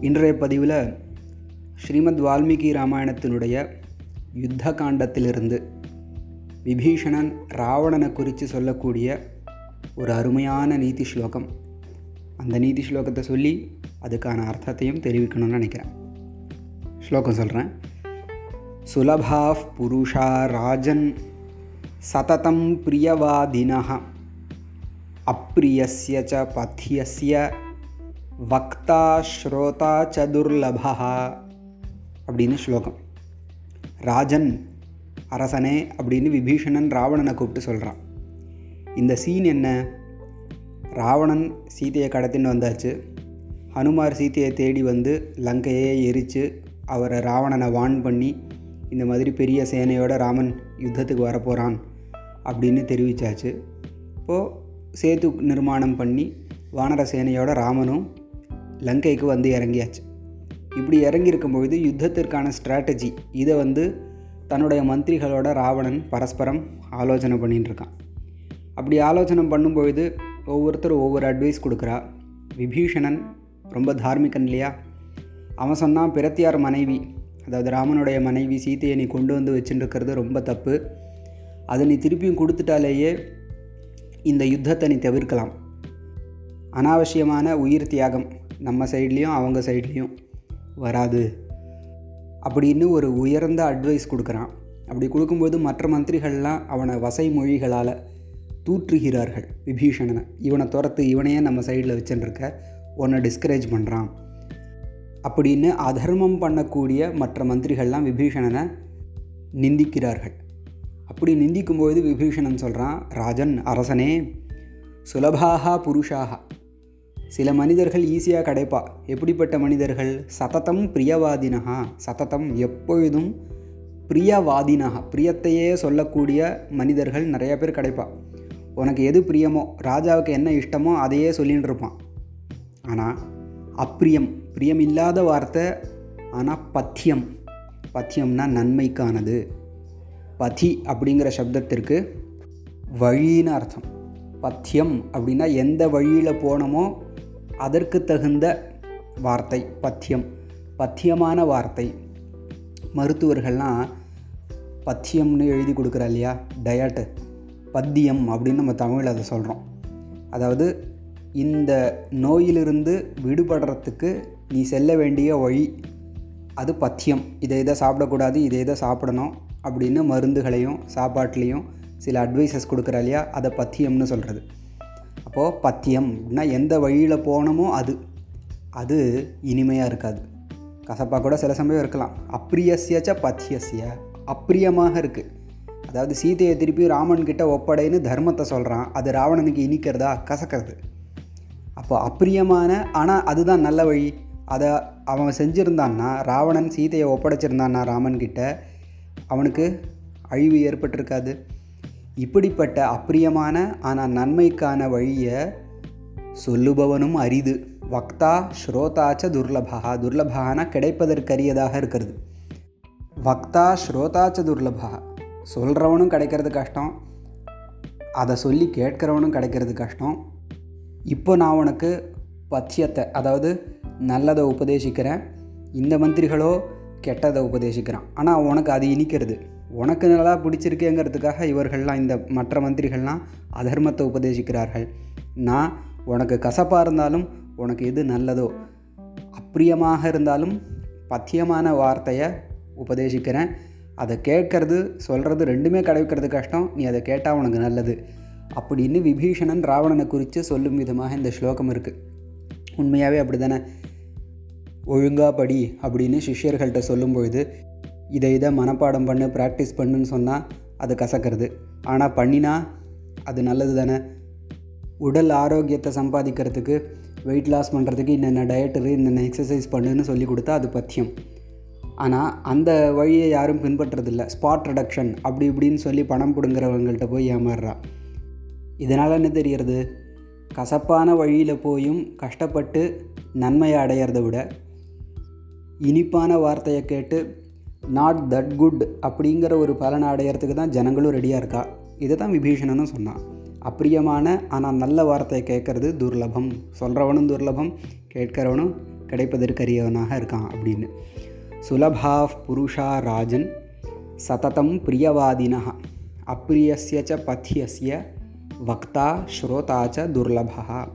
இன்றைய பதிவில் ஸ்ரீமத் வால்மீகி ராமாயணத்தினுடைய யுத்த காண்டத்திலிருந்து விபீஷணன் ராவணனை குறித்து சொல்லக்கூடிய ஒரு அருமையான நீதி ஸ்லோகம். அந்த நீதி ஸ்லோகத்தை சொல்லி அதுக்கான அர்த்தத்தையும் தெரிவிக்கணும்னு நினைக்கிறேன். ஸ்லோகம் சொல்கிறேன் சுலபா புருஷா ராஜன் சததம் பிரியவாதினா அப்பிரியஸ்ய ச பத்தியஸ்ய வக்தா ஸ்ரோதா சதுர்லபா அப்படின்னு ஸ்லோகம். ராஜன் அரசனே அப்படின்னு விபீஷணன் ராவணனை கூப்பிட்டு சொல்கிறான் இந்த சீன் என்ன? ராவணன் சீதையை கடத்தின்னு வந்தாச்சு. ஹனுமார் சீதையை தேடி வந்து லங்கையே எரித்து அவரை ராவணனை வான் பண்ணி இந்த மாதிரி பெரிய சேனையோட ராமன் யுத்தத்துக்கு வரப்போகிறான் அப்படின்னு தெரிவித்தாச்சு இப்போது சேது நிர்மாணம் பண்ணி வானர சேனையோட ராமனும் லங்கைக்கு வந்து இறங்கியாச்சு. இப்படி இறங்கியிருக்கும் பொழுது யுத்தத்திற்கான ஸ்ட்ராட்டஜி இதை வந்து தன்னுடைய மந்திரிகளோட ராவணன் பரஸ்பரம் ஆலோசனை பண்ணிட்டு இருக்கான் அப்படி ஆலோசனை பண்ணும்பொழுது ஒவ்வொருத்தரும் ஒவ்வொரு அட்வைஸ் கொடுக்குறா. விபீஷணன் ரொம்ப தார்மிகன் இல்லையா அவன் சொன்னான் பிரத்தியார் மனைவி அதாவது ராமனுடைய மனைவி சீத்தையை நீ கொண்டு வந்து வச்சுட்டுருக்கிறது ரொம்ப தப்பு. அதை நீ திருப்பியும் கொடுத்துட்டாலேயே இந்த யுத்தத்தை நீ தவிர்க்கலாம். அனாவசியமான உயிர் தியாகம் நம்ம சைட்லேயும் அவங்க சைட்லேயும் வராது. அப்படின்னு ஒரு உயர்ந்த அட்வைஸ் கொடுக்குறான். அப்படி கொடுக்கும்போது மற்ற மந்திரிகள்லாம் அவனை வசை மொழிகளால் தூற்றுகிறார்கள். விபீஷணனை. இவனை துரத்து இவனையே நம்ம சைடில் வச்சுருக்க உன்னை டிஸ்கரேஜ் பண்ணுறான் அப்படின்னு அதர்மம் பண்ணக்கூடிய மற்ற மந்திரிகள்லாம் விபீஷணனை நிந்திக்கிறார்கள். அப்படி நிந்திக்கும்போது விபீஷணன் சொல்கிறான் ராஜன் அரசனே சுலபாகா புருஷாகா. சில மனிதர்கள் ஈஸியாக கிடைப்பா. எப்படிப்பட்ட மனிதர்கள்? சததம் பிரியவாதினகா சததம் எப்பொழுதும் பிரியவாதினகா பிரியத்தையே சொல்லக்கூடிய மனிதர்கள் நிறைய பேர் கிடைப்பா. உனக்கு எது பிரியமோ ராஜாவுக்கு என்ன இஷ்டமோ அதையே சொல்லின்னு இருப்பான் ஆனால் அப்பிரியம் பிரியம் இல்லாத வார்த்தை ஆனால் பத்தியம். பத்தியம்னா நன்மைக்கானது. பதி அப்படிங்கிற சப்தத்திற்கு வழின்னு அர்த்தம். பத்தியம் அப்படின்னா எந்த வழியில் போனோமோ அதற்கு தகுந்த வார்த்தை பத்தியம். பத்தியமான வார்த்தை. மருத்துவர்கள்லாம் பத்தியம்னு எழுதி கொடுக்குறா இல்லையா? டயட்டு பத்தியம் அப்படின்னு நம்ம தமிழில் அதை சொல்கிறோம் அதாவது இந்த நோயிலிருந்து விடுபடுறதுக்கு நீ செல்ல வேண்டிய வழி அது பத்தியம். இதை இதை சாப்பிடக்கூடாது இதை இதை சாப்பிடணும் அப்படின்னு மருந்துகளையும் சாப்பாட்லேயும் சில அட்வைசஸ் கொடுக்குறா இல்லையா? அதை பத்தியம்னு சொல்கிறது அப்போது பத்தியம் அப்படின்னா எந்த வழியில் போனோமோ அது. அது இனிமையாக இருக்காது. கசப்பாக கூட சில சமயம் இருக்கலாம். அப்பிரியசியச்ச பத்தியசிய அப்பிரியமாக இருக்குது அதாவது சீதையை திருப்பி ராமன் கிட்ட ஒப்படைன்னு தர்மத்தை சொல்கிறான் அது ராவணனுக்கு இனிக்கிறதா? கசக்கிறது. அப்போ அப்பிரியமான ஆனால் அதுதான் நல்ல வழி. அதை அவன் செஞ்சுருந்தான்னா ராவணன் சீதையை ஒப்படைச்சிருந்தான்னா ராமன் கிட்ட அவனுக்கு அழிவு ஏற்பட்டிருக்காது. இப்படிப்பட்ட அப்பிரியமான ஆனால் நன்மைக்கான வழியை சொல்லுபவனும் அரிது. வக்தா ஸ்ரோதாச்ச துர்லபா. துர்லபான கிடைப்பதற்கரியதாக இருக்கிறது. வக்தா ஸ்ரோதாச்ச துர்லபா. சொல்கிறவனும் கிடைக்கிறது கஷ்டம். அதை சொல்லி கேட்குறவனும் கிடைக்கிறது கஷ்டம். இப்போ நான் உனக்கு பத்தியத்தை அதாவது நல்லதை உபதேசிக்கிறேன். இந்த மந்திரிகளோ கெட்டதை உபதேசிக்கிறான். ஆனால் உனக்கு அது இனிக்கிறது. உனக்கு நல்லா பிடிச்சிருக்கேங்கிறதுக்காக இவர்கள்லாம் இந்த மற்ற மந்திரிகள்லாம் அதர்மத்தை உபதேசிக்கிறார்கள். நான் உனக்கு கசப்பாக இருந்தாலும் உனக்கு எது நல்லதோ அப்பிரியமாக இருந்தாலும் பத்தியமான வார்த்தையை உபதேசிக்கிறேன். அதை கேட்கறது சொல்கிறது ரெண்டுமே கிடைக்கிறது கஷ்டம். நீ அதை கேட்டால் உனக்கு நல்லது. அப்படின்னு விபீஷணன் ராவணனை குறித்து சொல்லும் விதமாக இந்த ஸ்லோகம் இருக்குது உண்மையாகவே அப்படி தானே ஒழுங்காக படி அப்படின்னு சிஷ்யர்கள்ட்ட சொல்லும் பொழுது இதை இதை மனப்பாடம் பண்ணு ப்ராக்டிஸ் பண்ணுன்னு சொன்னால் அது கசக்கிறது. ஆனால் பண்ணினா அது நல்லது தானே? உடல் ஆரோக்கியத்தை சம்பாதிக்கிறதுக்கு வெயிட் லாஸ் பண்ணுறதுக்கு என்னென்ன டயட்டு என்னென்ன எக்ஸசைஸ் பண்ணுன்னு சொல்லி கொடுத்தா அது பத்தியம். ஆனால் அந்த வழியை யாரும் பின்பற்றதில்லை. ஸ்பாட் ரிடக்ஷன் அப்படி இப்படின்னு சொல்லி பணம் பிடுங்குறவங்கள்ட்ட போய் ஏமாறுறா. இதனால் என்ன தெரியறது? கசப்பான வழியில் போயும் கஷ்டப்பட்டு நன்மையை அடையிறத விட இனிப்பான வார்த்தையை கேட்டு நாட் தட் குட் அப்படிங்கிற ஒரு பலனை அடையிறதுக்கு தான் ஜனங்களும் ரெடியாக இருக்கா? இதை தான் விபீஷணனும் சொன்னான். அப்பிரியமான ஆனால் நல்ல வார்த்தையை கேட்குறது துர்லபம். சொல்கிறவனும் துர்லபம் கேட்கிறவனும் கிடைப்பதற்கரியவனாக இருக்கான் அப்படின்னு. சுலபா புருஷா ராஜன் சததம் பிரியவாதினா அப்பிரியசிய ச பத்தியசிய வக்தா ஸ்ரோதா ச துர்லபா